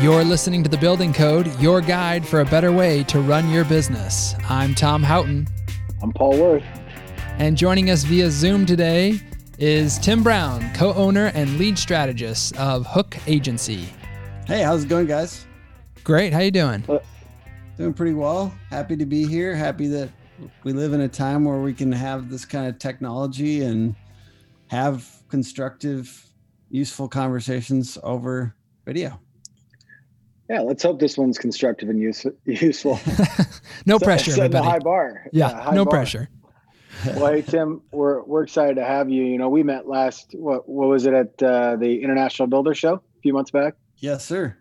You're listening to The Building Code, your guide for a better way to run your business. I'm Tom Houghton. I'm Paul Worth. And joining us via Zoom today is Tim Brown, co owner and lead strategist of Hook Agency. Hey, how's it going, guys? Great. How you doing? Uh, doing pretty well. Happy to be here. Happy that we live in a time where we can have this kind of technology and have constructive, useful conversations over video. Yeah, let's hope this one's constructive and use, useful. no pressure. Setting a high bar. Yeah, yeah high no bar. pressure. well, hey Tim, we're we're excited to have you. You know, we met last what what was it at uh, the International Builder Show a few months back? Yes, sir.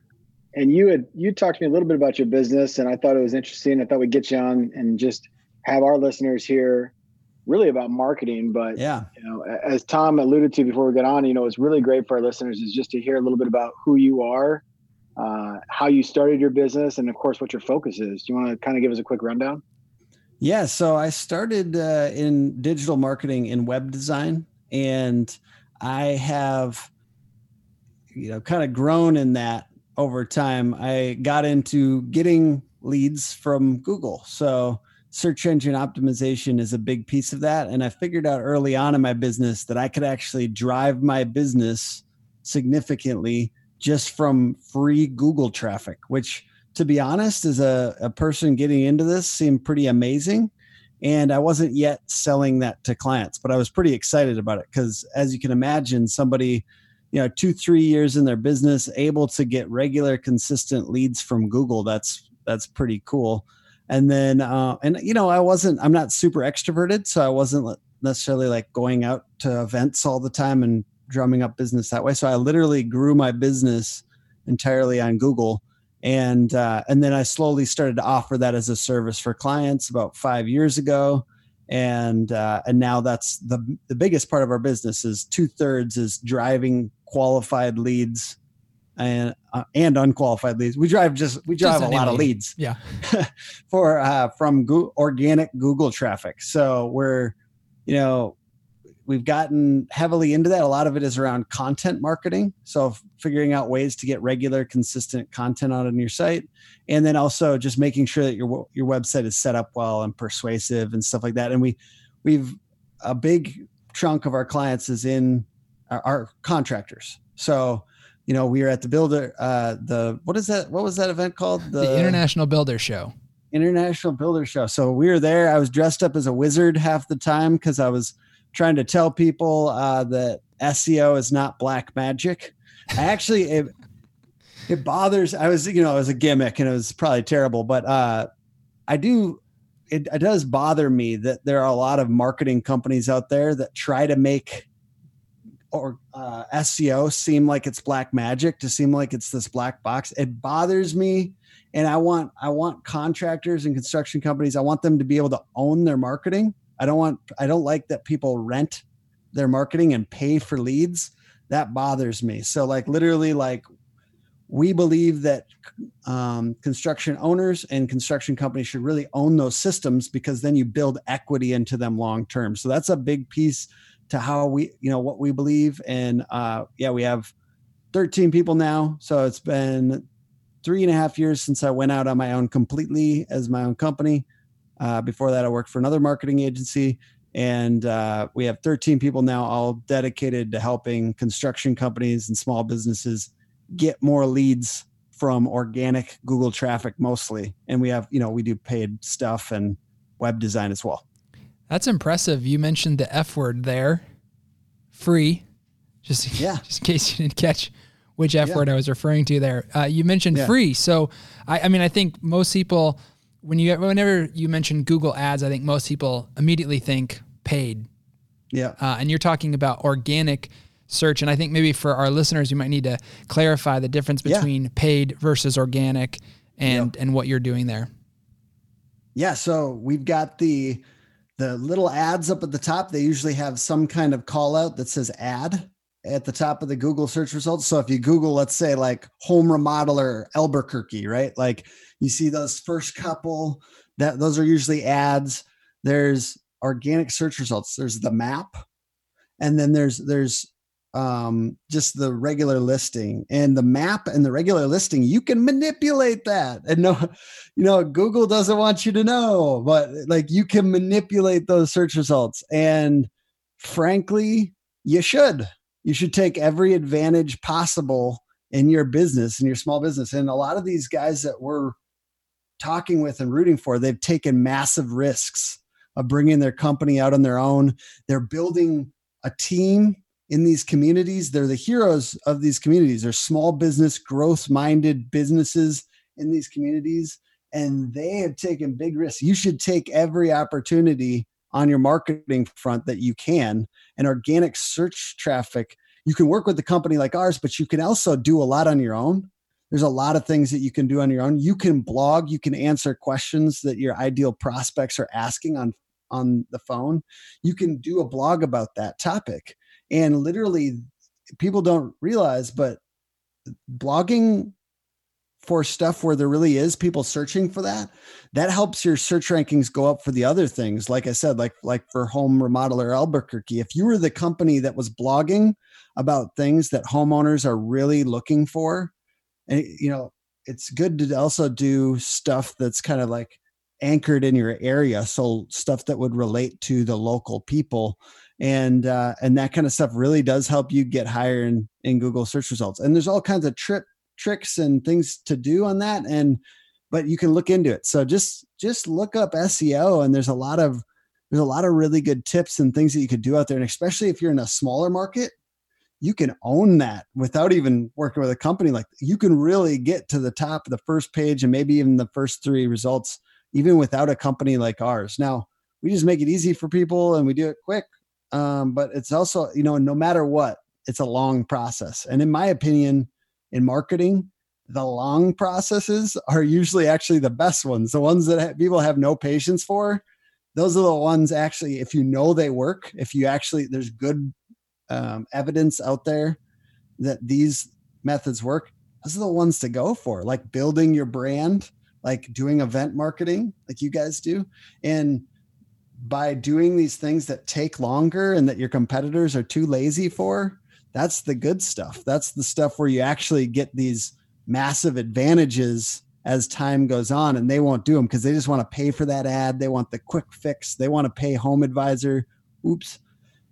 And you had you talked to me a little bit about your business, and I thought it was interesting. I thought we'd get you on and just have our listeners hear really about marketing. But yeah, you know, as Tom alluded to before we get on, you know, it's really great for our listeners is just to hear a little bit about who you are uh, how you started your business, and of course, what your focus is. Do you want to kind of give us a quick rundown? Yeah, so I started uh, in digital marketing and web design, and I have, you know, kind of grown in that over time. I got into getting leads from Google. So search engine optimization is a big piece of that. And I figured out early on in my business that I could actually drive my business significantly just from free Google traffic, which to be honest, as a, a person getting into this seemed pretty amazing. And I wasn't yet selling that to clients, but I was pretty excited about it because as you can imagine, somebody, you know, two, three years in their business, able to get regular, consistent leads from Google, that's that's pretty cool. And then uh, and you know, I wasn't I'm not super extroverted, so I wasn't necessarily like going out to events all the time and drumming up business that way. So I literally grew my business entirely on Google, and uh, and then I slowly started to offer that as a service for clients about five years ago, and uh, and now that's the the biggest part of our business is two thirds is driving qualified leads and uh, and unqualified leads. We drive just we drive just a lot lead. of leads. Yeah. for uh, from go- organic Google traffic. So we're you know we've gotten heavily into that. A lot of it is around content marketing. So figuring out ways to get regular, consistent content out on your site, and then also just making sure that your your website is set up well and persuasive and stuff like that. And we we've a big chunk of our clients is in our, our contractors. So you know we are at the builder uh the what is that what was that event called the, the international builder show international builder show so we were there i was dressed up as a wizard half the time because i was trying to tell people uh, that SEO is not black magic. I actually it, it bothers. I was you know it was a gimmick and it was probably terrible, but uh, I do. It, it does bother me that there are a lot of marketing companies out there that try to make or uh, SEO seem like it's black magic to seem like it's this black box. It bothers me, and I want I want contractors and construction companies. I want them to be able to own their marketing I don't want I don't like that people rent their marketing and pay for leads. That bothers me. So like literally like we believe that um, construction owners and construction companies should really own those systems because then you build equity into them long term. So that's a big piece to how we, you know, what we believe. And uh, yeah, we have 13 people now. So it's been three and a half years since I went out on my own completely as my own company. Uh, before that, I worked for another marketing agency. And uh, we have 13 people now, all dedicated to helping construction companies and small businesses get more leads from organic Google traffic mostly. And we have, you know, we do paid stuff and web design as well. That's impressive. You mentioned the F word there free. Just, yeah. just in case you didn't catch which F yeah. word I was referring to there. Uh, you mentioned yeah. free. So, I, I mean, I think most people when you whenever you mention Google Ads, I think most people immediately think paid. Yeah. Uh, and you're talking about organic search, and I think maybe for our listeners, you might need to clarify the difference between yeah. paid versus organic, and yep. and what you're doing there. Yeah. So we've got the the little ads up at the top. They usually have some kind of call out that says ad at the top of the Google search results. So if you Google, let's say like home remodeler Albuquerque, right? Like you see those first couple that those are usually ads. There's organic search results. There's the map, and then there's there's um, just the regular listing and the map and the regular listing, you can manipulate that. And no, you know, Google doesn't want you to know, but like you can manipulate those search results. And frankly, you should. You should take every advantage possible in your business, in your small business. And a lot of these guys that we're talking with and rooting for, they've taken massive risks of bringing their company out on their own. They're building a team in these communities. They're the heroes of these communities. They're small business, growth minded businesses in these communities, and they have taken big risks. You should take every opportunity on your marketing front that you can. And organic search traffic, you can work with a company like ours, but you can also do a lot on your own. There's a lot of things that you can do on your own. You can blog, you can answer questions that your ideal prospects are asking on on the phone. You can do a blog about that topic and literally, people don't realize, but blogging for stuff where there really is people searching for that that helps your search rankings go up for the other things like i said like like for home remodeler albuquerque if you were the company that was blogging about things that homeowners are really looking for and you know it's good to also do stuff that's kind of like anchored in your area so stuff that would relate to the local people and uh, and that kind of stuff really does help you get higher in in Google search results. And there's all kinds of trip tricks and things to do on that, and but you can look into it. So just just look up SEO, and there's a lot of there's a lot of really good tips and things that you could do out there, and especially if you're in a smaller market. You can own that without even working with a company like you can really get to the top of the first page and maybe even the first three results, even without a company like ours. Now, we just make it easy for people and we do it quick um, but it's also you know no matter what it's a long process and in my opinion in marketing the long processes are usually actually the best ones. The ones that people have no patience for those are the ones actually if you know they work if you actually there's good um, evidence out there that these methods work those are the ones to go for like building your brand like doing event marketing like you guys do. And by doing these things that take longer and that your competitors are too lazy for, that's the good stuff. That's the stuff where you actually get these massive advantages as time goes on and they won't do them because they just want to pay for that ad. They want the quick fix. They want to pay Home Advisor. Oops.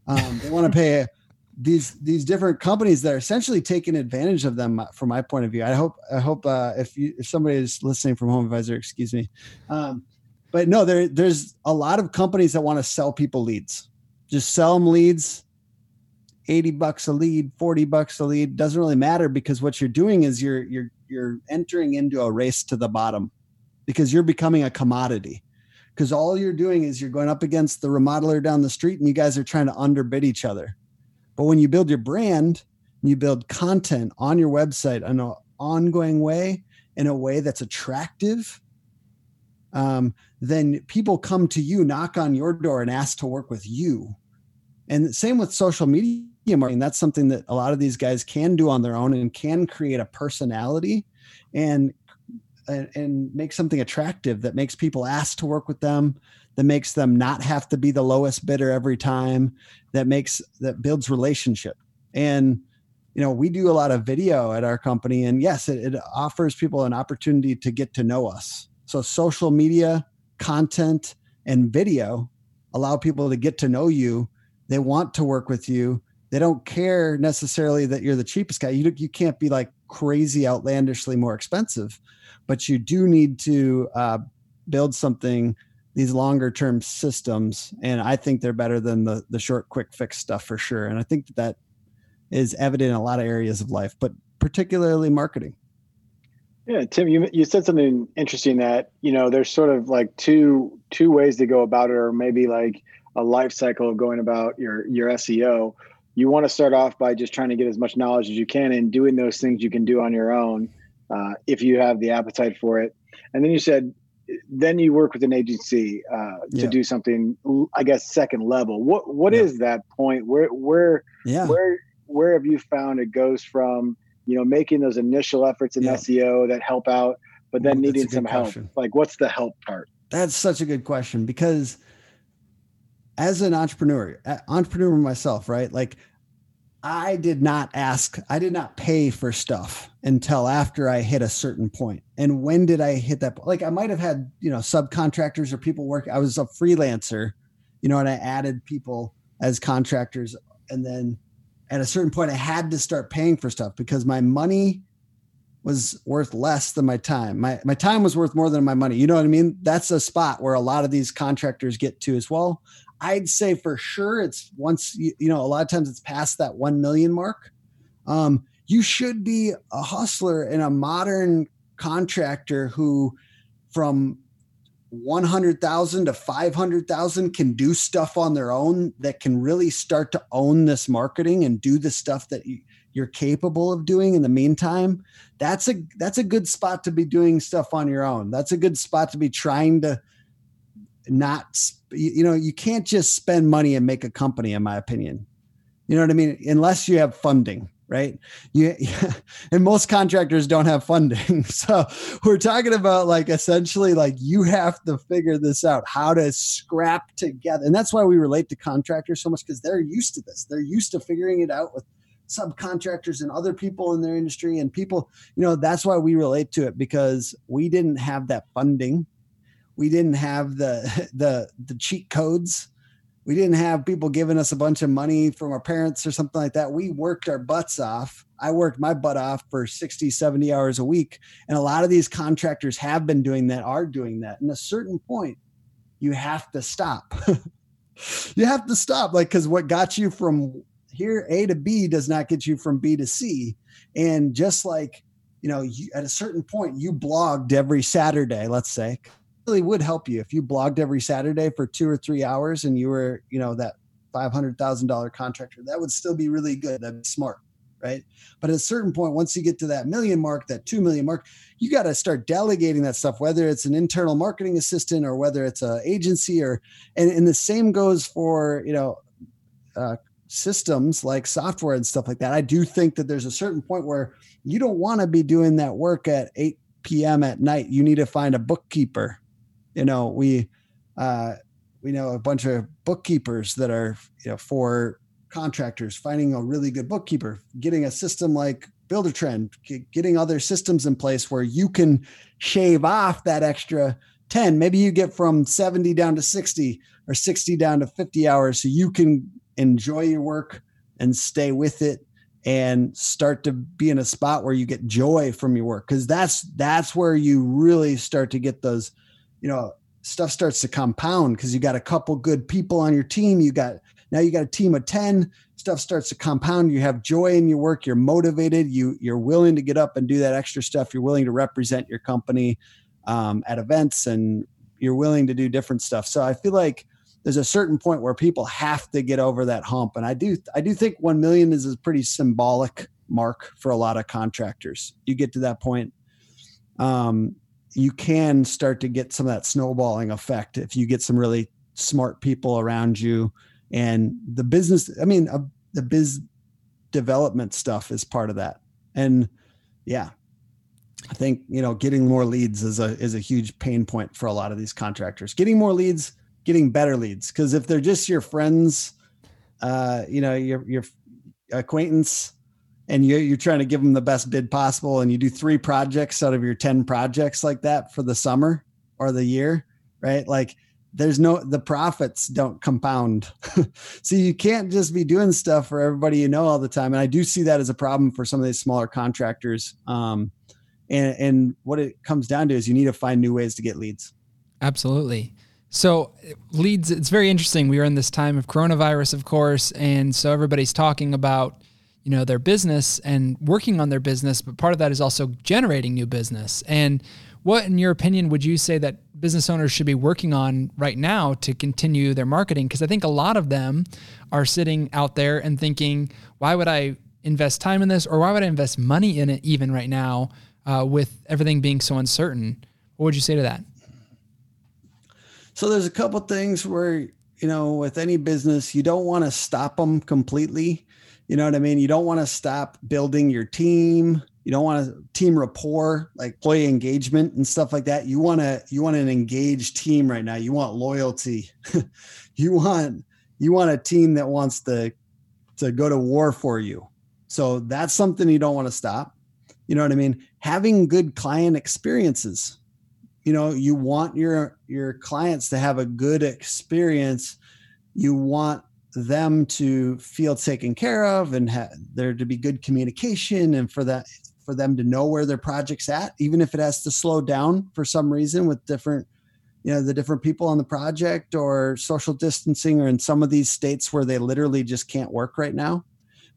Um, they want to pay these these different companies that are essentially taking advantage of them from my point of view. I hope I hope uh, if you if somebody is listening from Home Advisor, excuse me. Um, but no, there there's a lot of companies that want to sell people leads. Just sell them leads. 80 bucks a lead, 40 bucks a lead doesn't really matter because what you're doing is you're you're you're entering into a race to the bottom because you're becoming a commodity. Because all you're doing is you're going up against the remodeler down the street and you guys are trying to underbid each other. But when you build your brand, and you build content on your website in an ongoing way, in a way that's attractive, um, then people come to you, knock on your door, and ask to work with you. And same with social media marketing. That's something that a lot of these guys can do on their own and can create a personality and and, and make something attractive that makes people ask to work with them that makes them not have to be the lowest bidder every time that makes that builds relationship and you know we do a lot of video at our company and yes it, it offers people an opportunity to get to know us so social media, content, and video allow people to get to know you. They want to work with you. They don't care necessarily that you're the cheapest guy. You, you can't be like crazy outlandishly more expensive, but you do need to uh, build something these longer term systems and i think they're better than the the short quick fix stuff for sure and i think that, that is evident in a lot of areas of life but particularly marketing yeah, Tim, you you said something interesting that you know there's sort of like two two ways to go about it, or maybe like a life cycle of going about your your SEO. You want to start off by just trying to get as much knowledge as you can and doing those things you can do on your own uh, if you have the appetite for it. And then you said, then you work with an agency uh, to do something, I guess, second level. What what yeah. is that point? Where where yeah. where where have you found it goes from? you know, making those initial efforts in yeah. SEO that help out, but then needing some help. Like, what's the help part? That's such a good question because as an entrepreneur, entrepreneur myself, right? Like, I did not ask, I did not pay for stuff until after I hit a certain point. And when did I hit that? Like I might have had, you know, subcontractors or people work. I was a freelancer, you know, and I added people as contractors. And then at a certain point, I had to start paying for stuff because my money was worth less than my time. My my time was worth more than my money. You know what I mean? That's a spot where a lot of these contractors get to as well. I'd say for sure it's once you, you know a lot of times it's past that 1 million mark. Um, you should be a hustler and a modern contractor who from 100,000 to 500,000 can do stuff on their own that can really start to own this marketing and do the stuff that you, you're capable of doing in the meantime that's a that's a good spot to be doing stuff on your own. That's a good spot to be trying to not you know you can't just spend money and make a company in my opinion. You know what i mean? Unless you have funding right? You and most contractors don't have funding. So we're talking about like essentially like you have to figure this out how to scrap together. And that's why we relate to contractors so much because they're used to this. They're used to figuring it out with subcontractors and other people in their industry and people you know that's why we relate to it because we didn't have that funding. We didn't have the the the cheat codes. We didn't have people giving us a bunch of money from our parents or something like that. We worked our butts off. I worked my butt off for 60 70 hours a week and a lot of these contractors have been doing that are doing that. And a certain point you have to stop. You have to stop like because what got you from here a to b does not get you from b to c and just like you know you, at a certain point you blogged every saturday let's say really would help you if you blogged every Saturday for two or three hours and you were, you know, that five hundred thousand dollar contractor. That would still be really good. That'd be smart, right? But at a certain point, once you get to that million mark, that two million mark, you got to start delegating that stuff. Whether it's an internal marketing assistant or whether it's an agency, or and and the same goes for you know. Uh, systems like software and stuff like that. I do think that there's a certain point where you don't want to be doing that work at 8 p.m. at night. You need to find a bookkeeper you know we uh, we know a bunch of bookkeepers that are you know for contractors finding a really good bookkeeper getting a system like Buildertrend, getting other systems in place where you can shave off that extra 10 maybe you get from 70 down to 60 or 60 down to 50 hours so you can enjoy your work and stay with it and start to be in a spot where you get joy from your work. Because that's that's where you really start to get those you know stuff starts to compound because you got a couple good people on your team. You got now you got a team of 10 stuff starts to compound. You have joy in your work. You're motivated. You you're willing to get up and do that extra stuff. You're willing to represent your company um, at events and you're willing to do different stuff. So i feel like there's a certain point where people have to get over that hump. And i do i do think 1 million is a pretty symbolic mark for a lot of contractors. You get to that point um, you can start to get some of that snowballing effect if you get some really smart people around you. And the business i mean uh, the biz development stuff is part of that. And yeah i think you know getting more leads is a is a huge pain point for a lot of these contractors. Getting more leads getting better leads. Because if they're just your friends uh you know your your acquaintance and you, you're trying to give them the best bid possible and you do three projects out of your 10 projects like that for the summer or the year right? Like there's no the profits don't compound. So you can't just be doing stuff for everybody you know all the time. And i do see that as a problem for some of these smaller contractors um, and and what it comes down to is you need to find new ways to get leads. Absolutely so leads it's very interesting. We are in this time of coronavirus of course and so everybody's talking about you know their business and working on their business but part of that is also generating new business. And what in your opinion would you say that business owners should be working on right now to continue their marketing? Because i think a lot of them are sitting out there and thinking why would i invest time in this or why would i invest money in it even right now uh, with everything being so uncertain? What would you say to that so there's a couple things where you know with any business you don't want to stop them completely you know what I mean? You don't want to stop building your team. You don't want to team rapport, like employee engagement and stuff like that. You want to you want an engaged team right now. You want loyalty. you want you want a team that wants to to go to war for you. So that's something you don't want to stop. You know what I mean? Having good client experiences. You know, you want your your clients to have a good experience. You want them to feel taken care of and ha- there to be good communication and for that for them to know where their project's at even if it has to slow down for some reason with different you know the different people on the project or social distancing or in some of these states where they literally just can't work right now.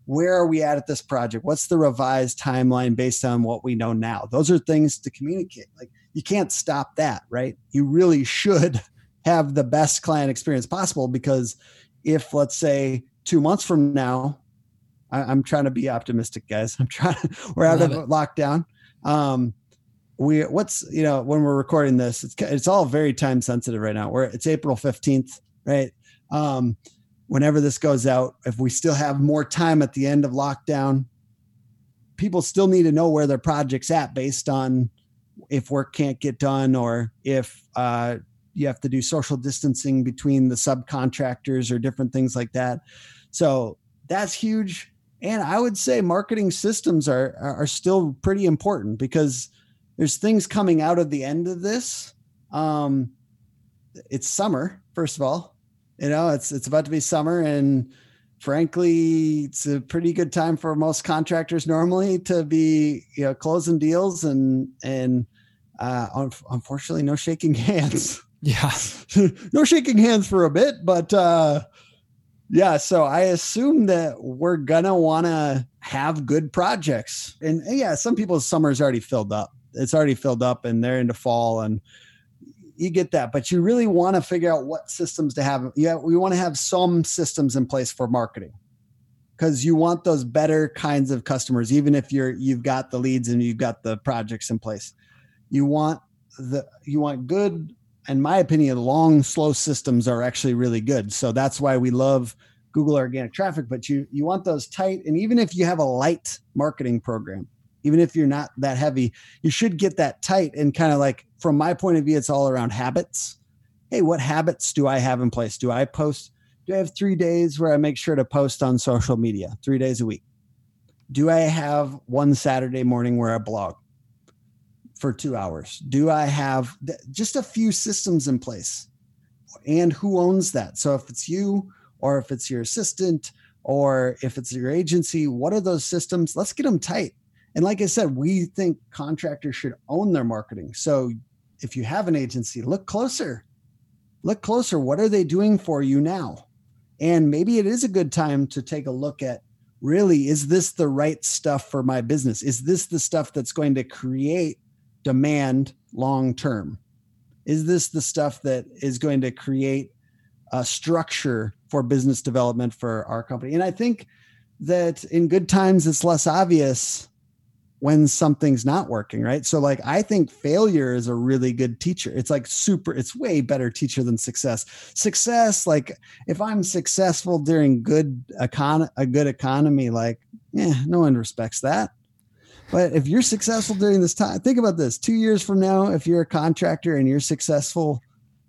Where are we at at this project? What's the revised timeline based on what we know now? Those are things to communicate. Like you can't stop that right? You really should have the best client experience possible because if let's say two months from now I, am trying to be optimistic guys. I'm trying To, we're out of it. lockdown. Um we what's you know when we're recording this it's it's all very time sensitive right now. Where it's april 15th right? Um whenever this goes out if we still have more time at the end of lockdown people still need to know where their project's at based on if work can't get done or if uh, you have to do social distancing between the subcontractors or different things like that so that's huge and i would say marketing systems are are still pretty important because there's things coming out of the end of this. Um, it's summer, first of all. You know, it's it's about to be summer, and frankly, it's a pretty good time for most contractors normally to be you know closing deals and and uh, unfortunately, no shaking hands. Yeah, no shaking hands for a bit, but uh, yeah. So I assume that we're gonna want to have good projects, and yeah, some people's summer's already filled up it's already filled up and they're into fall and you get that but you really want to figure out what systems to have. Yeah we want to have some systems in place for marketing because you want those better kinds of customers even if you're you've got the leads and you've got the projects in place. You want the you want good in my opinion long slow systems are actually really good. So that's why we love google organic traffic but you you want those tight and even if you have a light marketing program even if you're not that heavy, you should get that tight and kind of like from my point of view, it's all around habits. Hey, what habits do I have in place? Do I post? Do I have three days where I make sure to post on social media three days a week? Do I have one Saturday morning where I blog for two hours? Do I have just a few systems in place? And who owns that? So if it's you or if it's your assistant or if it's your agency, what are those systems? Let's get them tight and like I said, we think contractors should own their marketing. So if you have an agency, look closer. Look closer. What are they doing for you now? And maybe it is a good time to take a look at really, is this the right stuff for my business? Is this the stuff that's going to create demand long term? Is this the stuff that is going to create a structure for business development for our company? And I think that in good times, it's less obvious when something's not working, right? So like I think failure is a really good teacher. It's like super it's way better teacher than success. Success like if I'm successful during good econ a good economy like yeah, no one respects that. But if you're successful during this time, think about this. 2 years from now if you're a contractor and you're successful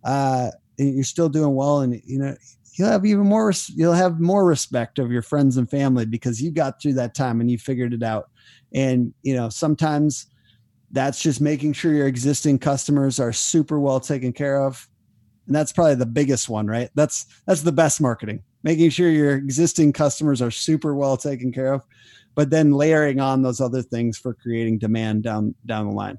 uh you're still doing well and you know you'll have even more you'll have more respect of your friends and family because you got through that time and you figured it out and, you know, sometimes that's just making sure your existing customers are super well taken care of. And that's probably the biggest one, right? That's that's the best marketing. Making sure your existing customers are super well taken care of, but then layering on those other things for creating demand down down the line.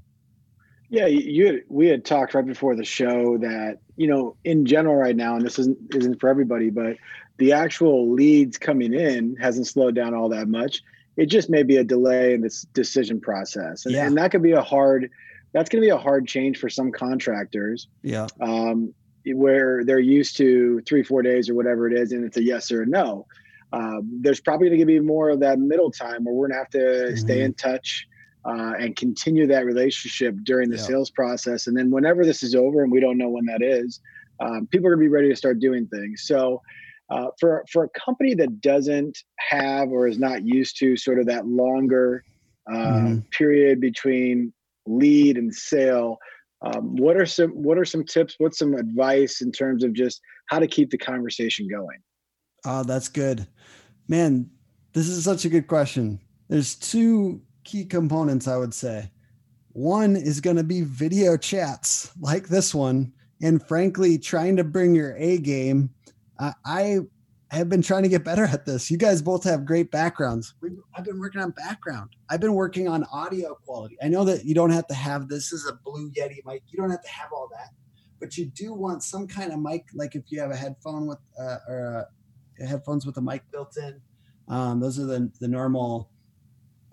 Yeah, you had, we had talked right before the show that you know in general right now, and this isn't isn't for everybody, but the actual leads coming in hasn't slowed down all that much it just may be a delay in this decision process and, yeah. and that could be a hard that's going to be a hard change for some contractors yeah um, where they're used to three four days or whatever it is and it's a yes or a no um, there's probably going to be more of that middle time where we're going to have to mm-hmm. stay in touch uh, and continue that relationship during the yeah. sales process and then whenever this is over and we don't know when that is um, people are going to be ready to start doing things so uh, for for a company that doesn't have or is not used to sort of that longer uh, mm-hmm. period between lead and sale, um, what are some what are some tips? What's some advice in terms of just how to keep the conversation going? Oh, that's good. Man, this is such a good question. There's two key components, I would say. One is going to be video chats like this one. And frankly, trying to bring your A game. I, I have been trying to get better at this. You guys both have great backgrounds. We've, I've been working on background. I've been working on audio quality. I know that you don't have to have this is a Blue Yeti mic. You don't have to have all that, but you do want some kind of mic, like if you have a headphone with uh, or uh, headphones with a mic built in. Um, those are the the normal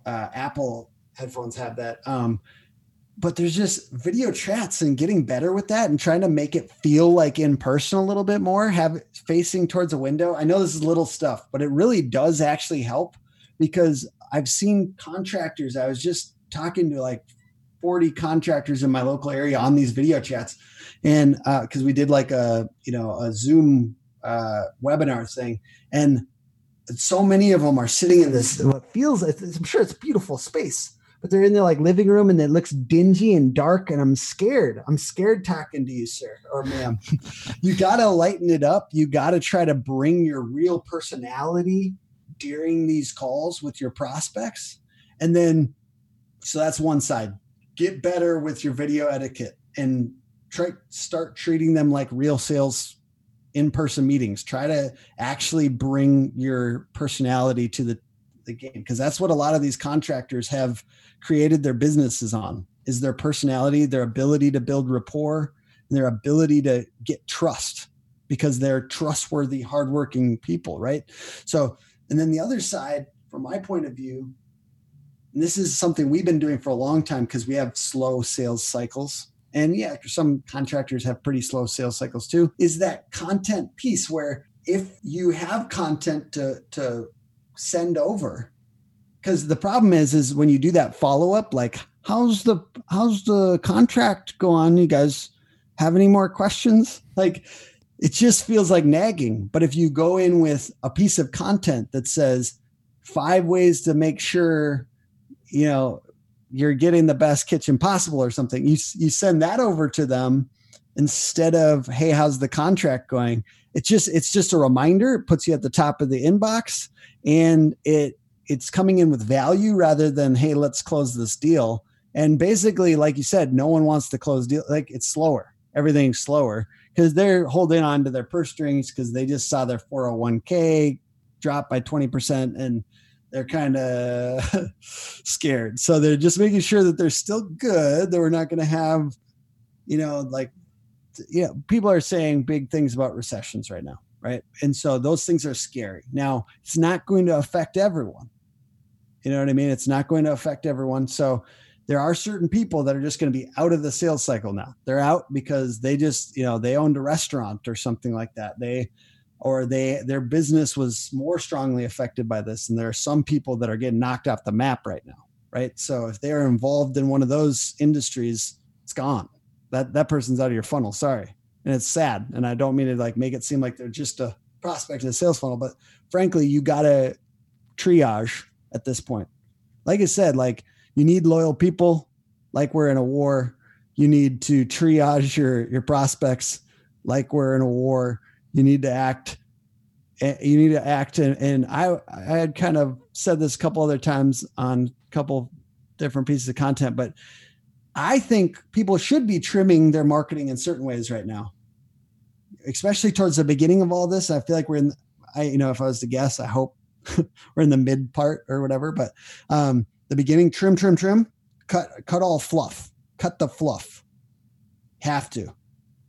uh, Apple headphones have that. Um, but there's just video chats and getting better with that and trying to make it feel like in person a little bit more, have facing towards a window. I know this is little stuff, but it really does actually help because I've seen contractors. I was just talking to like 40 contractors in my local area on these video chats. And because uh, we did like a, you know, a Zoom uh, webinar thing. And so many of them are sitting in this, what feels, I'm sure it's beautiful space but they're in their like living room and it looks dingy and dark and i'm scared. I'm scared talking to you sir or ma'am. You gotta lighten it up. You gotta try to bring your real personality during these calls with your prospects. And then so that's one side. Get better with your video etiquette and try start treating them like real sales in-person meetings try to actually bring your personality to the the game because that's what a lot of these contractors have created their businesses on is their personality, their ability to build rapport, and their ability to get trust because they're trustworthy, hardworking people, right? So, and then the other side, from my point of view, and this is something we've been doing for a long time because we have slow sales cycles. And yeah, some contractors have pretty slow sales cycles too, is that content piece where if you have content to, to send over, because the problem is is when you do that follow up like how's the how's the contract go on? You guys have any more questions? Like it just feels like nagging. But if you go in with a piece of content that says five ways to make sure you know you're getting the best kitchen possible or something. You you send that over to them instead of hey how's the contract going? It's just it's just a reminder. It puts you at the top of the inbox and it it's coming in with value rather than hey let's close this deal. And basically like you said no one wants to close deal like it's slower. Everything's slower because they're holding on to their purse strings because they just saw their 401k drop by 20% and they're kind of scared so they're just making sure that they're still good that we're not going to have you know like you know people are saying big things about recessions right now right and so those things are scary now it's not going to affect everyone you know what I mean? It's not going to affect everyone. So there are certain people that are just going to be out of the sales cycle now. They're out because they just, you know, they owned a restaurant or something like that. They or they their business was more strongly affected by this and there are some people that are getting knocked off the map right now, right? So if they're involved in one of those industries, it's gone. That that person's out of your funnel, sorry. And it's sad, and I don't mean to like make it seem like they're just a prospect in the sales funnel, but frankly, you got to triage at this point. Like I said, like you need loyal people, like we're in a war. You need to triage your your prospects, like we're in a war. You need to act. Eh, you need to act, and, and I I had kind of said this a couple other times on a couple different pieces of content, but I think people should be trimming their marketing in certain ways right now, especially towards the beginning of all this. I feel like we're in. I you know if I was to guess, I hope we're in the mid part or whatever. But um, the beginning, trim, trim, trim, cut, cut all fluff, cut the fluff. Have to,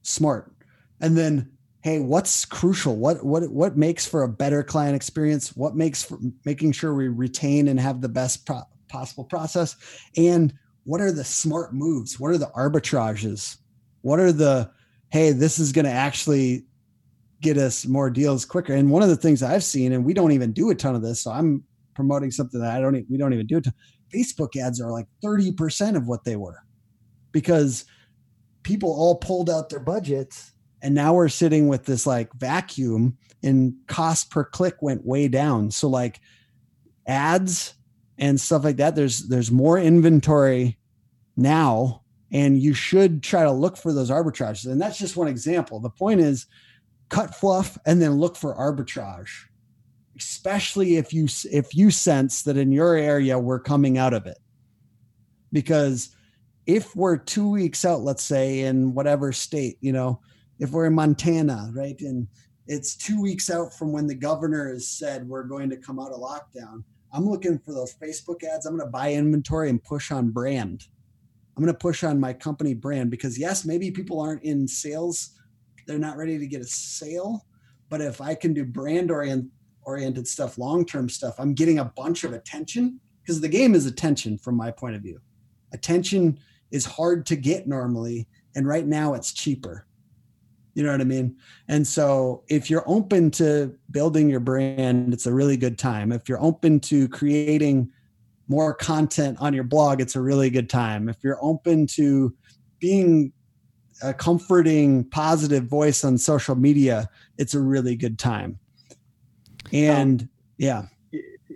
smart, and then hey, what's crucial? What what what makes for a better client experience? What makes for making sure we retain and have the best pro- possible process? And what are the smart moves? What are the arbitrages? What are the hey, this is going to actually get us more deals quicker. And one of the things I've seen, and we don't even do a ton of this, so I'm promoting something that I don't, we don't even do it. Facebook ads are like 30% of what they were because people all pulled out their budgets and now we're sitting with this like vacuum and cost per click went way down. So like ads and stuff like that, there's, there's more inventory now and you should try to look for those arbitrages. And that's just one example. The point is cut fluff and then look for arbitrage especially if you if you sense that in your area we're coming out of it because if we're two weeks out let's say in whatever state you know if we're in montana right? And it's two weeks out from when the governor has said we're going to come out of lockdown. I'm looking for those facebook ads. I'm going to buy inventory and push on brand. I'm going to push on my company brand because yes maybe people aren't in sales. They're not ready to get a sale. But if i can do brand orient oriented stuff, long term stuff, I'm getting a bunch of attention because the game is attention from my point of view. Attention is hard to get normally, and right now it's cheaper. You know what I mean? And so if you're open to building your brand, it's a really good time. If you're open to creating more content on your blog, it's a really good time. If you're open to being a comforting, positive voice on social media, it's a really good time. And um, yeah.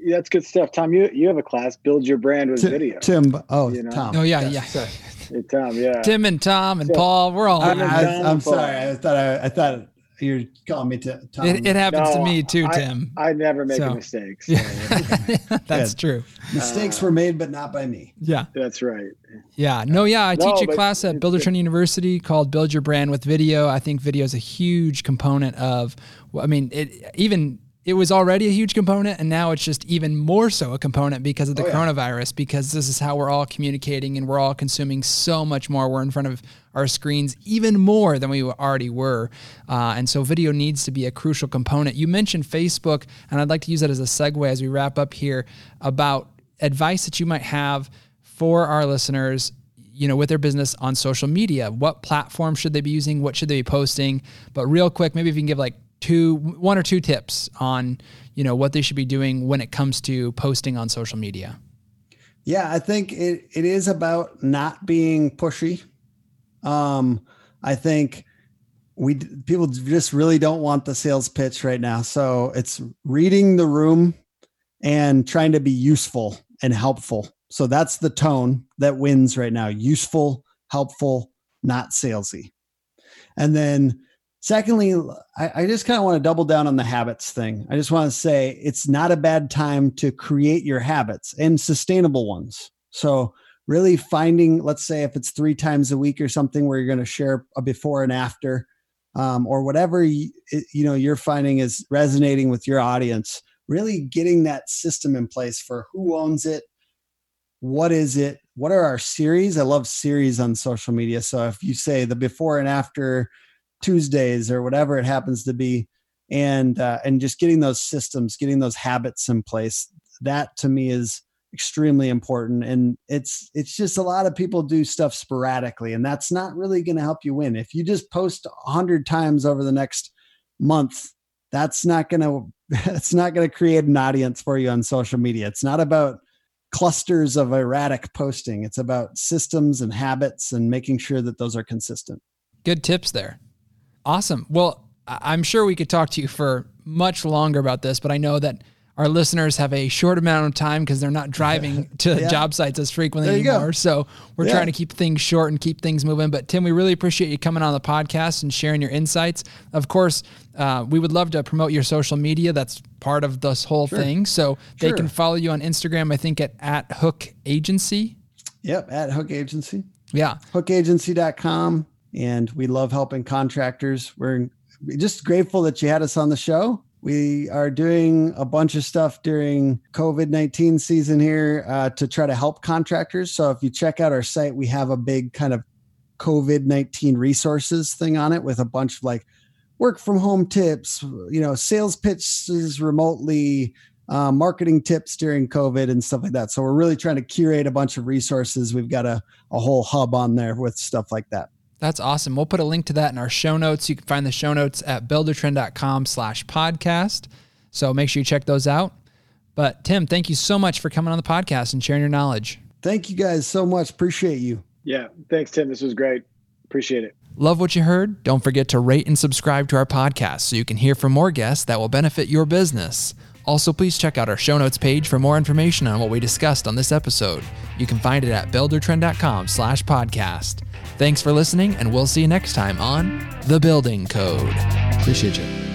That's good stuff, Tom. You you have a class, build your brand with Tim, video. Tim, oh, you know? Tom. Oh yeah, yes. yeah. Hey, Tom, yeah. Tim and Tom and so, Paul, we're all. I, am sorry. I thought I, I thought you're calling me to Tom. It, it happens no, to me too, I, Tim. I never make so. mistakes. So. Yeah. That's true. Mistakes uh, were made, but not by me. Yeah. That's right. Yeah. No, yeah. I no, teach a class at Builder Training University called Build Your Brand with Video. I think video is a huge component of, I mean, it even it was already a huge component and now it's just even more so a component because of the oh, yeah. coronavirus because this is how we're all communicating and we're all consuming so much more. We're in front of our screens even more than we already were. Uh, and so video needs to be a crucial component. You mentioned facebook and i'd like to use that as a segue as we wrap up here about advice that you might have for our listeners you know with their business on social media. What platform should they be using? What should they be posting? But real quick maybe if you can give like two one or two tips on you know what they should be doing when it comes to posting on social media? Yeah i think it, it is about not being pushy. Um i think we people just really don't want the sales pitch right now. So it's reading the room and trying to be useful and helpful. So that's the tone that wins right now useful helpful not salesy. And then Secondly, I, I just kind of want to double down on the habits thing. I just want to say it's not a bad time to create your habits and sustainable ones. So, really finding, let's say, if it's three times a week or something where you're going to share a before and after, um, or whatever you, you know you're finding is resonating with your audience. Really getting that system in place for who owns it, what is it, what are our series? I love series on social media. So if you say the before and after Tuesdays or whatever it happens to be, and uh, and just getting those systems, getting those habits in place. That to me is extremely important. And it's it's just a lot of people do stuff sporadically and that's not really going to help you win. If you just post 100 times over the next month that's not going to it's not going to create an audience for you on social media. It's not about clusters of erratic posting. It's about systems and habits and making sure that those are consistent. Good tips there Awesome. Well, I'm sure we could talk to you for much longer about this, but I know that our listeners have a short amount of time because they're not driving to yeah. job sites as frequently anymore. Go. So we're yeah. trying to keep things short and keep things moving. But Tim, we really appreciate you coming on the podcast and sharing your insights. Of course, uh, we would love to promote your social media. That's part of this whole sure. thing. So sure. they can follow you on Instagram, I think at, at Hook Agency. Yep, at Hook Agency. Yeah. Hookagency.com and we love helping contractors. We're just grateful that you had us on the show. We are doing a bunch of stuff during COVID 19 season here uh, to try to help contractors. So if you check out our site, we have a big kind of COVID 19 resources thing on it with a bunch of like work from home tips, you know, sales pitches remotely, uh, marketing tips during COVID and stuff like that. So we're really trying to curate a bunch of resources. We've got a, a whole hub on there with stuff like that. That's awesome. We'll put a link to that in our show notes. You can find the show notes at buildertrend.com slash podcast. So make sure you check those out. But Tim, thank you so much for coming on the podcast and sharing your knowledge. Thank you guys so much. Appreciate you. Yeah. Thanks, Tim. This was great. Appreciate it. Love what you heard? Don't forget to rate and subscribe to our podcast so you can hear from more guests that will benefit your business. Also, please check out our show notes page for more information on what we discussed on this episode. You can find it at buildertrend.com slash podcast. Thanks for listening, and we'll see you next time on The Building Code. Appreciate you.